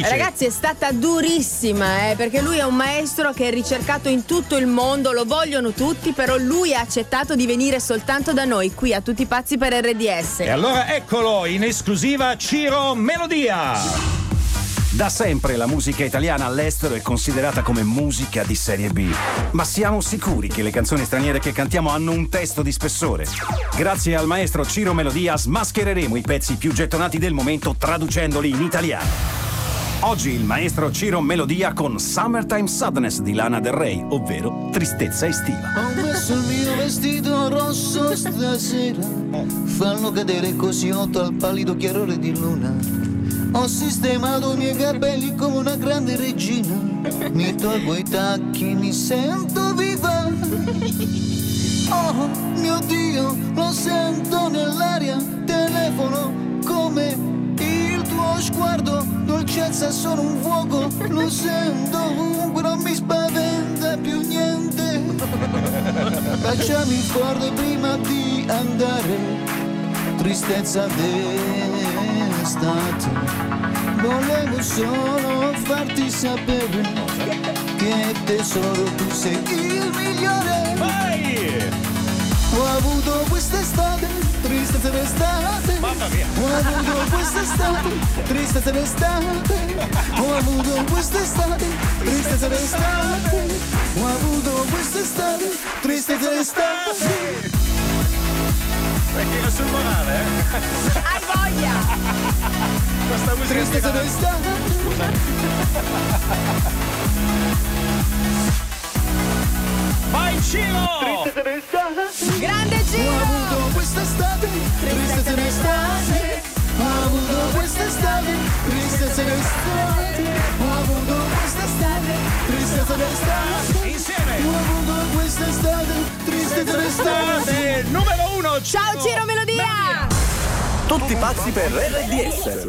Ragazzi, è stata durissima, eh, perché lui è un maestro che è ricercato in tutto il mondo, lo vogliono tutti, però lui ha accettato di venire soltanto da noi, qui a Tutti i Pazzi per RDS. E allora eccolo, in esclusiva Ciro Melodia. Da sempre la musica italiana all'estero è considerata come musica di serie B. Ma siamo sicuri che le canzoni straniere che cantiamo hanno un testo di spessore? Grazie al maestro Ciro Melodia smaschereremo i pezzi più gettonati del momento traducendoli in italiano. Oggi il maestro Ciro Melodia con Summertime Sadness di Lana Del Rey, ovvero tristezza estiva. Ho messo il mio vestito rosso stasera, fallo cadere così otto al pallido chiarore di luna. Ho sistemato i miei capelli come una grande regina, mi tolgo i tacchi, mi sento viva. Oh mio Dio, lo sento nell'aria, telefono come il tuo sguardo, dolcezza è solo un fuoco, lo sento ovunque, non mi spaventa più niente. Baciami forte prima di andare, tristezza d'estate. Volevo solo farti sapere che tesoro tu sei il migliore. Ho avuto quest'estate, tristezza d'estate. Mamma mia. Ho avuto quest'estate, tristezza d'estate. Ho avuto quest'estate, tristezza d'estate. Ho avuto quest'estate, tristezza d'estate. Perché sul morale, eh? Hai voglia! Questa musica Tristezza d'estate. Vai Ciro! Grande numero uno! Ciao Ciro Melodia! Tutti pazzi per RDS.